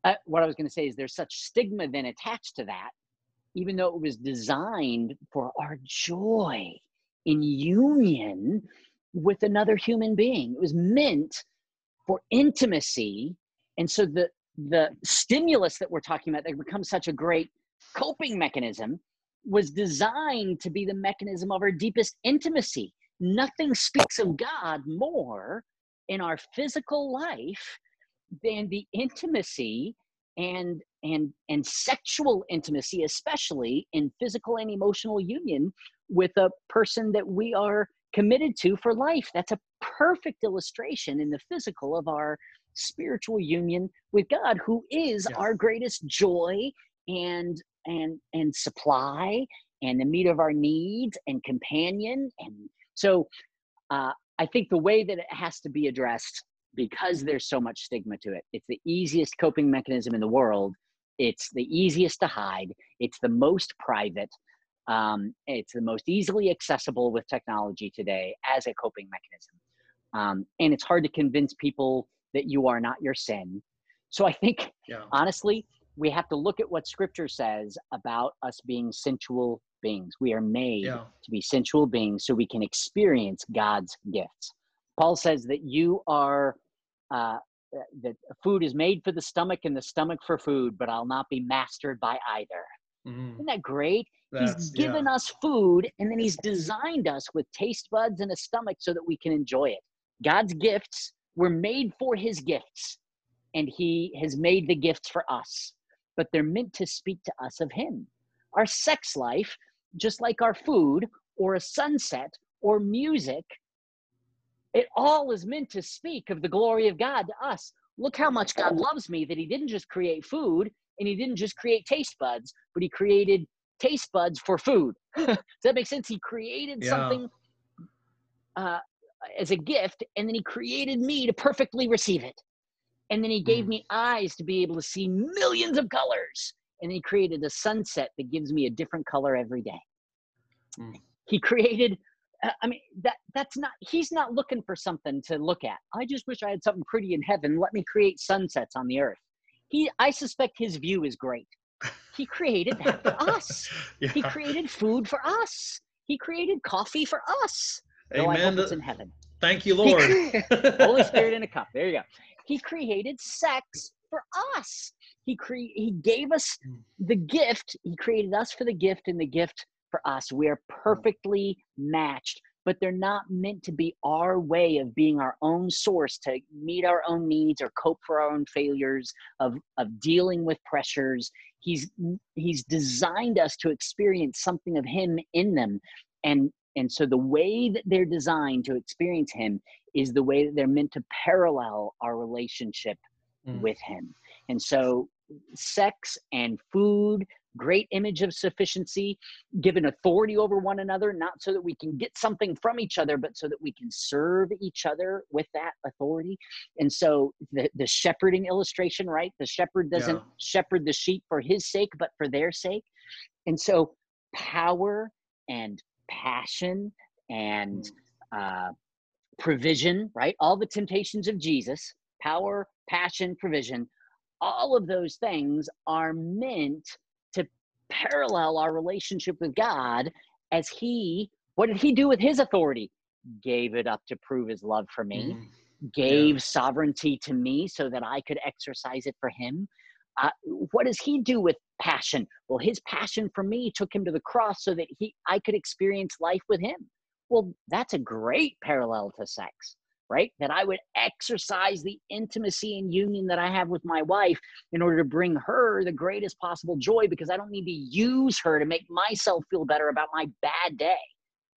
Uh, what I was going to say is there's such stigma then attached to that, even though it was designed for our joy in union with another human being. It was meant for intimacy. And so the the stimulus that we're talking about that becomes such a great coping mechanism was designed to be the mechanism of our deepest intimacy nothing speaks of God more in our physical life than the intimacy and and and sexual intimacy especially in physical and emotional union with a person that we are committed to for life that's a perfect illustration in the physical of our spiritual union with God who is yes. our greatest joy and and and supply and the meet of our needs and companion and so uh, I think the way that it has to be addressed, because there's so much stigma to it, it's the easiest coping mechanism in the world. It's the easiest to hide. It's the most private. Um, it's the most easily accessible with technology today as a coping mechanism. Um, and it's hard to convince people that you are not your sin. So I think, yeah. honestly, we have to look at what scripture says about us being sensual beings. We are made yeah. to be sensual beings so we can experience God's gifts. Paul says that you are, uh, that food is made for the stomach and the stomach for food, but I'll not be mastered by either. Mm. Isn't that great? That's, he's given yeah. us food and then he's designed us with taste buds and a stomach so that we can enjoy it. God's gifts were made for his gifts, and he has made the gifts for us, but they're meant to speak to us of him. Our sex life just like our food or a sunset or music, it all is meant to speak of the glory of God to us. Look how much God loves me that He didn't just create food and He didn't just create taste buds, but He created taste buds for food. Does that make sense? He created yeah. something uh, as a gift and then He created me to perfectly receive it. And then He gave mm. me eyes to be able to see millions of colors and he created a sunset that gives me a different color every day. Mm. He created uh, I mean that that's not he's not looking for something to look at. I just wish I had something pretty in heaven. Let me create sunsets on the earth. He I suspect his view is great. He created that for us. yeah. He created food for us. He created coffee for us. Amen. I hope it's in heaven. Thank you, Lord. Holy Spirit in a cup. There you go. He created sex for us. He cre- he gave us the gift. He created us for the gift and the gift for us. We are perfectly matched, but they're not meant to be our way of being our own source to meet our own needs or cope for our own failures of of dealing with pressures. He's he's designed us to experience something of him in them and and so the way that they're designed to experience him is the way that they're meant to parallel our relationship mm. with him. And so sex and food, great image of sufficiency, given authority over one another, not so that we can get something from each other, but so that we can serve each other with that authority. And so the, the shepherding illustration, right? The shepherd doesn't yeah. shepherd the sheep for his sake, but for their sake. And so power and passion and mm. uh, provision, right? All the temptations of Jesus, power, passion, provision, all of those things are meant parallel our relationship with God as He, what did He do with His authority? Gave it up to prove His love for me, mm. gave yeah. sovereignty to me so that I could exercise it for Him. Uh, what does he do with passion well his passion for me took him to the cross so that he i could experience life with him well that's a great parallel to sex right that i would exercise the intimacy and union that i have with my wife in order to bring her the greatest possible joy because i don't need to use her to make myself feel better about my bad day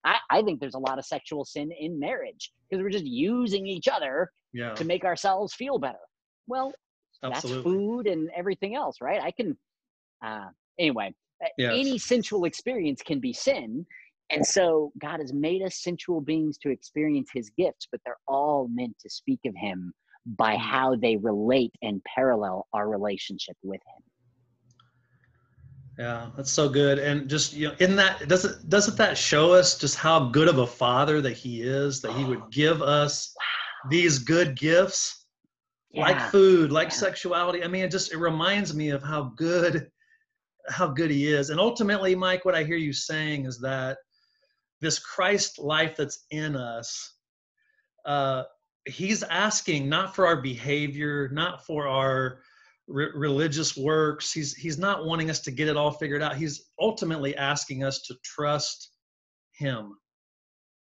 i, I think there's a lot of sexual sin in marriage because we're just using each other yeah. to make ourselves feel better well Absolutely. that's food and everything else right i can uh anyway yes. any sensual experience can be sin and so god has made us sensual beings to experience his gifts but they're all meant to speak of him by mm. how they relate and parallel our relationship with him yeah that's so good and just you know in that doesn't doesn't that show us just how good of a father that he is that he would give us wow. these good gifts yeah. like food, like yeah. sexuality. I mean, it just it reminds me of how good how good he is. And ultimately, Mike, what I hear you saying is that this Christ life that's in us, uh, he's asking not for our behavior, not for our re- religious works. He's he's not wanting us to get it all figured out. He's ultimately asking us to trust him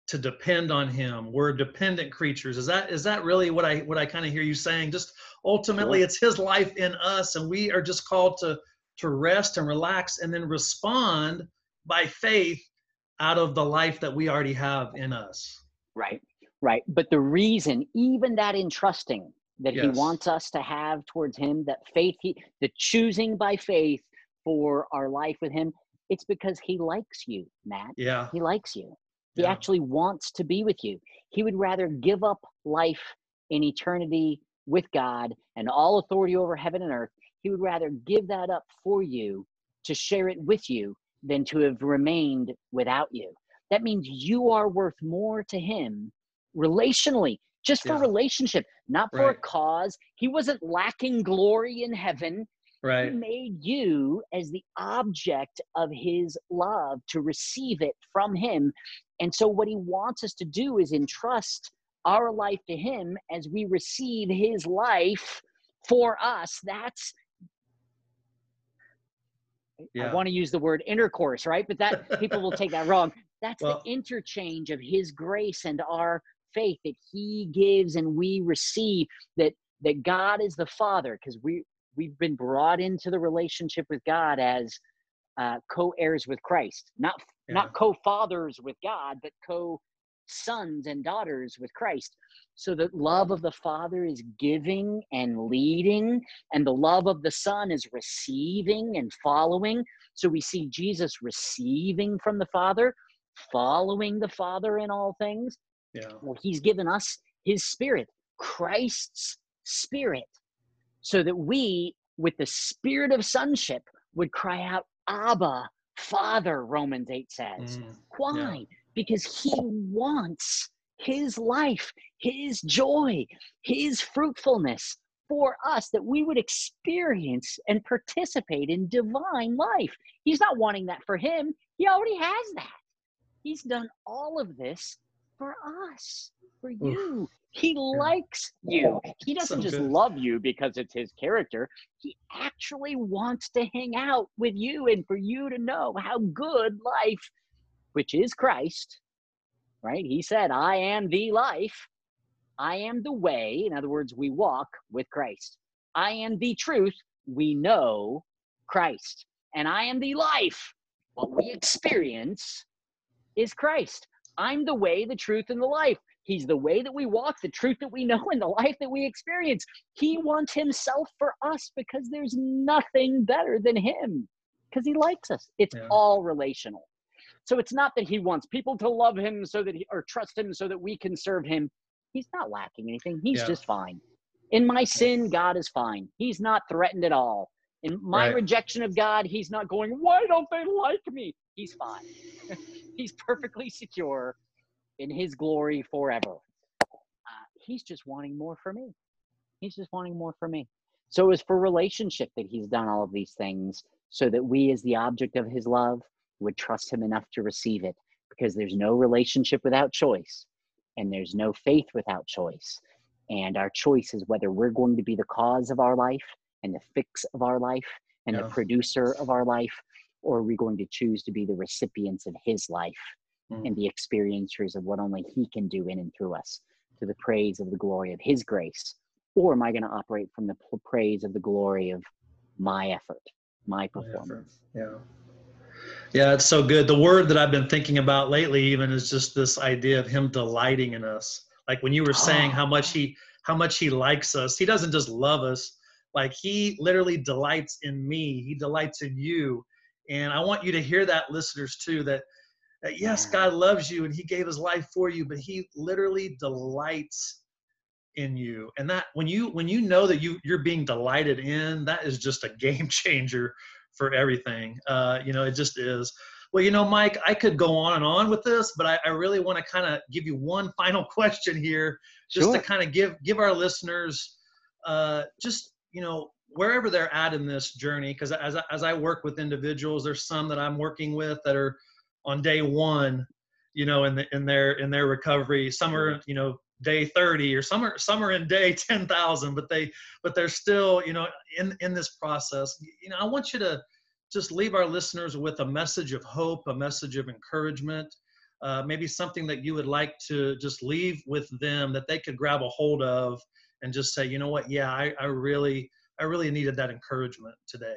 to depend on him we're dependent creatures is that is that really what i what i kind of hear you saying just ultimately it's his life in us and we are just called to to rest and relax and then respond by faith out of the life that we already have in us right right but the reason even that entrusting that yes. he wants us to have towards him that faith he the choosing by faith for our life with him it's because he likes you matt yeah he likes you he yeah. actually wants to be with you. He would rather give up life in eternity with God and all authority over heaven and earth. He would rather give that up for you to share it with you than to have remained without you. That means you are worth more to him relationally, just for yeah. relationship, not for right. a cause. He wasn't lacking glory in heaven. Right. He made you as the object of his love to receive it from him. And so, what he wants us to do is entrust our life to him as we receive his life for us. That's yeah. I want to use the word intercourse, right? But that people will take that wrong. That's well, the interchange of his grace and our faith that he gives and we receive that that God is the father because we we've been brought into the relationship with God as uh, co-heirs with Christ, not yeah. not co-fathers with God, but co-sons and daughters with Christ. So the love of the Father is giving and leading, and the love of the Son is receiving and following. So we see Jesus receiving from the Father, following the Father in all things. Yeah. Well, He's given us His Spirit, Christ's Spirit so that we, with the spirit of sonship, would cry out, Abba, Father, Romans 8 says. Mm, Why? Yeah. Because he wants his life, his joy, his fruitfulness for us that we would experience and participate in divine life. He's not wanting that for him, he already has that. He's done all of this for us, for you. Oof. He likes you. He doesn't so just good. love you because it's his character. He actually wants to hang out with you and for you to know how good life, which is Christ, right? He said, I am the life. I am the way. In other words, we walk with Christ. I am the truth. We know Christ. And I am the life. What we experience is Christ. I'm the way, the truth, and the life. He's the way that we walk, the truth that we know, and the life that we experience. He wants Himself for us because there's nothing better than Him because He likes us. It's yeah. all relational. So it's not that He wants people to love Him so that He or trust Him so that we can serve Him. He's not lacking anything. He's yeah. just fine. In my sin, God is fine. He's not threatened at all. In my right. rejection of God, He's not going, Why don't they like me? He's fine. he's perfectly secure in his glory forever. Uh, he's just wanting more for me. He's just wanting more for me. So it's for relationship that he's done all of these things so that we, as the object of his love, would trust him enough to receive it because there's no relationship without choice and there's no faith without choice. And our choice is whether we're going to be the cause of our life and the fix of our life and yeah. the producer of our life, or are we going to choose to be the recipients of his life mm. and the experiencers of what only he can do in and through us to the praise of the glory of his grace? Or am I going to operate from the praise of the glory of my effort, my performance? My yeah. Yeah, it's so good. The word that I've been thinking about lately even is just this idea of him delighting in us. Like when you were saying oh. how much he how much he likes us. He doesn't just love us, like he literally delights in me. He delights in you. And I want you to hear that, listeners, too, that, that yes, mm. God loves you and He gave His life for you, but He literally delights in you. And that when you when you know that you you're being delighted in, that is just a game changer for everything. Uh, you know, it just is. Well, you know, Mike, I could go on and on with this, but I, I really want to kind of give you one final question here, just sure. to kind of give give our listeners uh, just you know wherever they're at in this journey, because as, as I work with individuals, there's some that I'm working with that are on day one, you know, in the, in their, in their recovery, some are, you know, day 30 or some are, some are in day 10,000, but they, but they're still, you know, in, in this process, you know, I want you to just leave our listeners with a message of hope, a message of encouragement, uh, maybe something that you would like to just leave with them that they could grab a hold of and just say, you know what, yeah, I, I really, I really needed that encouragement today.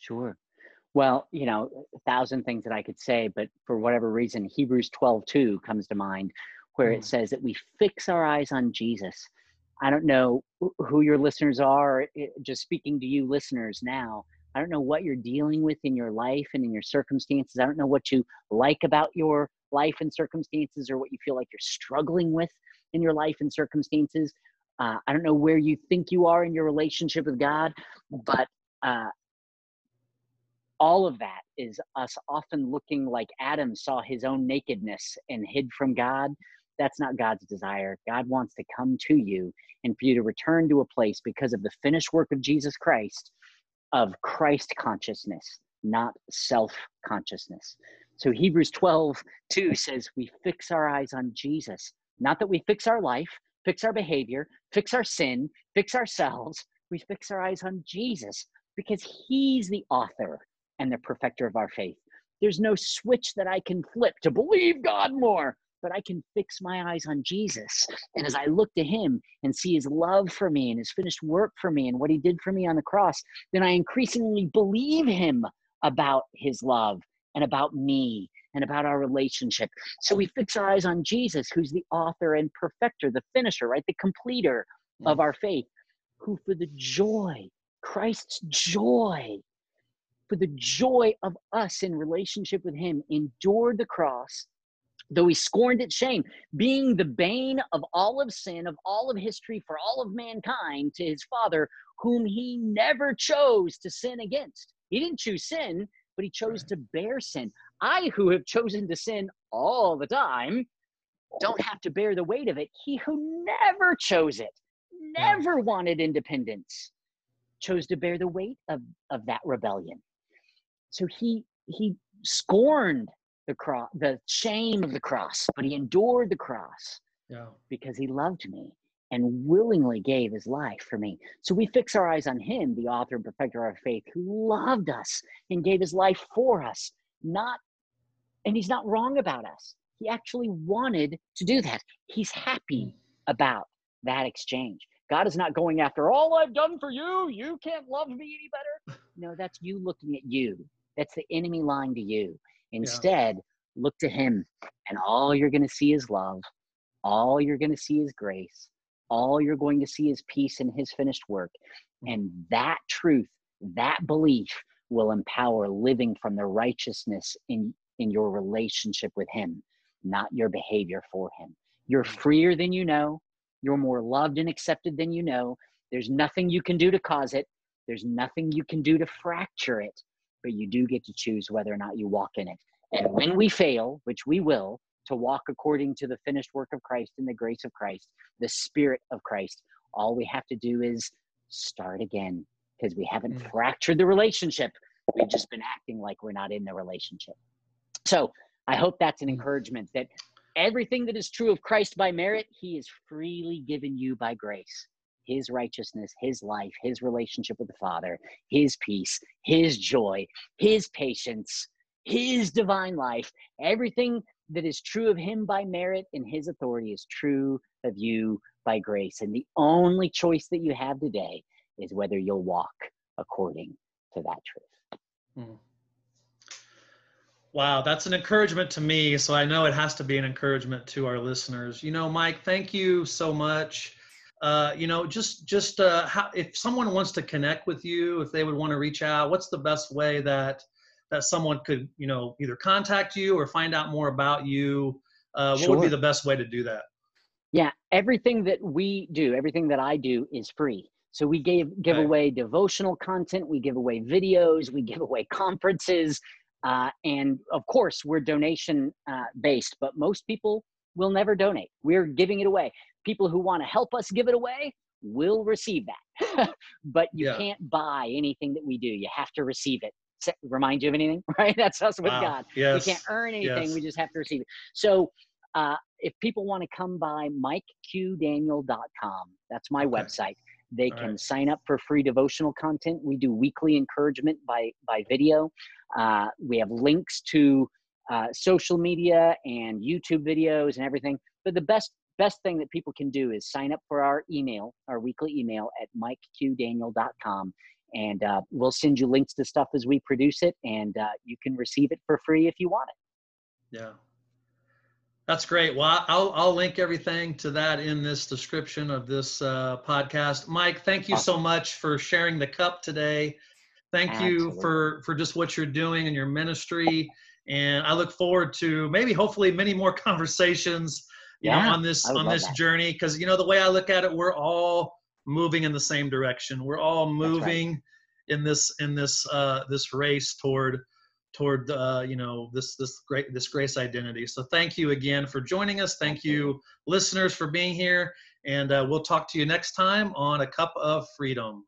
Sure. Well, you know, a thousand things that I could say, but for whatever reason, Hebrews 12 2 comes to mind, where it says that we fix our eyes on Jesus. I don't know who your listeners are, just speaking to you listeners now. I don't know what you're dealing with in your life and in your circumstances. I don't know what you like about your life and circumstances or what you feel like you're struggling with in your life and circumstances. Uh, I don't know where you think you are in your relationship with God, but uh, all of that is us often looking like Adam saw his own nakedness and hid from God. That's not God's desire. God wants to come to you and for you to return to a place because of the finished work of Jesus Christ of Christ consciousness, not self consciousness. So Hebrews 12, 2 says, We fix our eyes on Jesus. Not that we fix our life, fix our behavior, fix our sin, fix ourselves. We fix our eyes on Jesus because he's the author and the perfecter of our faith. There's no switch that I can flip to believe God more, but I can fix my eyes on Jesus. And as I look to him and see his love for me and his finished work for me and what he did for me on the cross, then I increasingly believe him about his love and about me and about our relationship. So we fix our eyes on Jesus, who's the author and perfecter, the finisher, right? The completer of our faith, who for the joy, Christ's joy, for the joy of us in relationship with him, endured the cross, though he scorned its shame, being the bane of all of sin, of all of history, for all of mankind, to his Father, whom he never chose to sin against. He didn't choose sin, but he chose right. to bear sin. I, who have chosen to sin all the time, don't have to bear the weight of it. He who never chose it, never wanted independence, chose to bear the weight of, of that rebellion. So he he scorned the cross, the shame of the cross, but he endured the cross yeah. because he loved me and willingly gave his life for me. So we fix our eyes on him, the author and perfecter of our faith, who loved us and gave his life for us, not and he's not wrong about us. He actually wanted to do that. He's happy mm. about that exchange. God is not going after all I've done for you. You can't love me any better. No, that's you looking at you. That's the enemy lying to you. Instead, yeah. look to him, and all you're going to see is love. All you're going to see is grace. All you're going to see is peace in his finished work. Mm. And that truth, that belief will empower living from the righteousness in, in your relationship with him, not your behavior for him. You're mm. freer than you know. You're more loved and accepted than you know. There's nothing you can do to cause it. There's nothing you can do to fracture it, but you do get to choose whether or not you walk in it. And when we fail, which we will, to walk according to the finished work of Christ and the grace of Christ, the Spirit of Christ, all we have to do is start again because we haven't mm. fractured the relationship. We've just been acting like we're not in the relationship. So I hope that's an mm. encouragement that everything that is true of Christ by merit, he is freely given you by grace. His righteousness, his life, his relationship with the Father, his peace, his joy, his patience, his divine life, everything that is true of him by merit and his authority is true of you by grace. And the only choice that you have today is whether you'll walk according to that truth. Hmm. Wow, that's an encouragement to me. So I know it has to be an encouragement to our listeners. You know, Mike, thank you so much. Uh, you know, just just uh, how, if someone wants to connect with you, if they would want to reach out, what's the best way that that someone could, you know, either contact you or find out more about you? Uh, what sure. would be the best way to do that? Yeah, everything that we do, everything that I do is free. So we gave give okay. away devotional content, we give away videos, we give away conferences, uh, and of course, we're donation uh, based, but most people will never donate. We're giving it away. People who want to help us give it away will receive that. but you yeah. can't buy anything that we do. You have to receive it. remind you of anything, right? That's us with wow. God. Yes. We can't earn anything. Yes. We just have to receive it. So uh, if people want to come by mikeqdaniel.com, that's my okay. website. They All can right. sign up for free devotional content. We do weekly encouragement by by video. Uh, we have links to uh, social media and YouTube videos and everything. But the best best thing that people can do is sign up for our email, our weekly email at mikeqdaniel.com, and uh, we'll send you links to stuff as we produce it, and uh, you can receive it for free if you want it. Yeah. That's great. Well, I'll, I'll link everything to that in this description of this uh, podcast. Mike, thank you awesome. so much for sharing the cup today. Thank Absolutely. you for for just what you're doing in your ministry, and I look forward to maybe hopefully many more conversations, you yeah, know, on this on this that. journey. Because you know the way I look at it, we're all moving in the same direction. We're all moving right. in this in this uh, this race toward toward uh, you know this this great this grace identity. So thank you again for joining us. Thank you listeners for being here, and uh, we'll talk to you next time on a cup of freedom.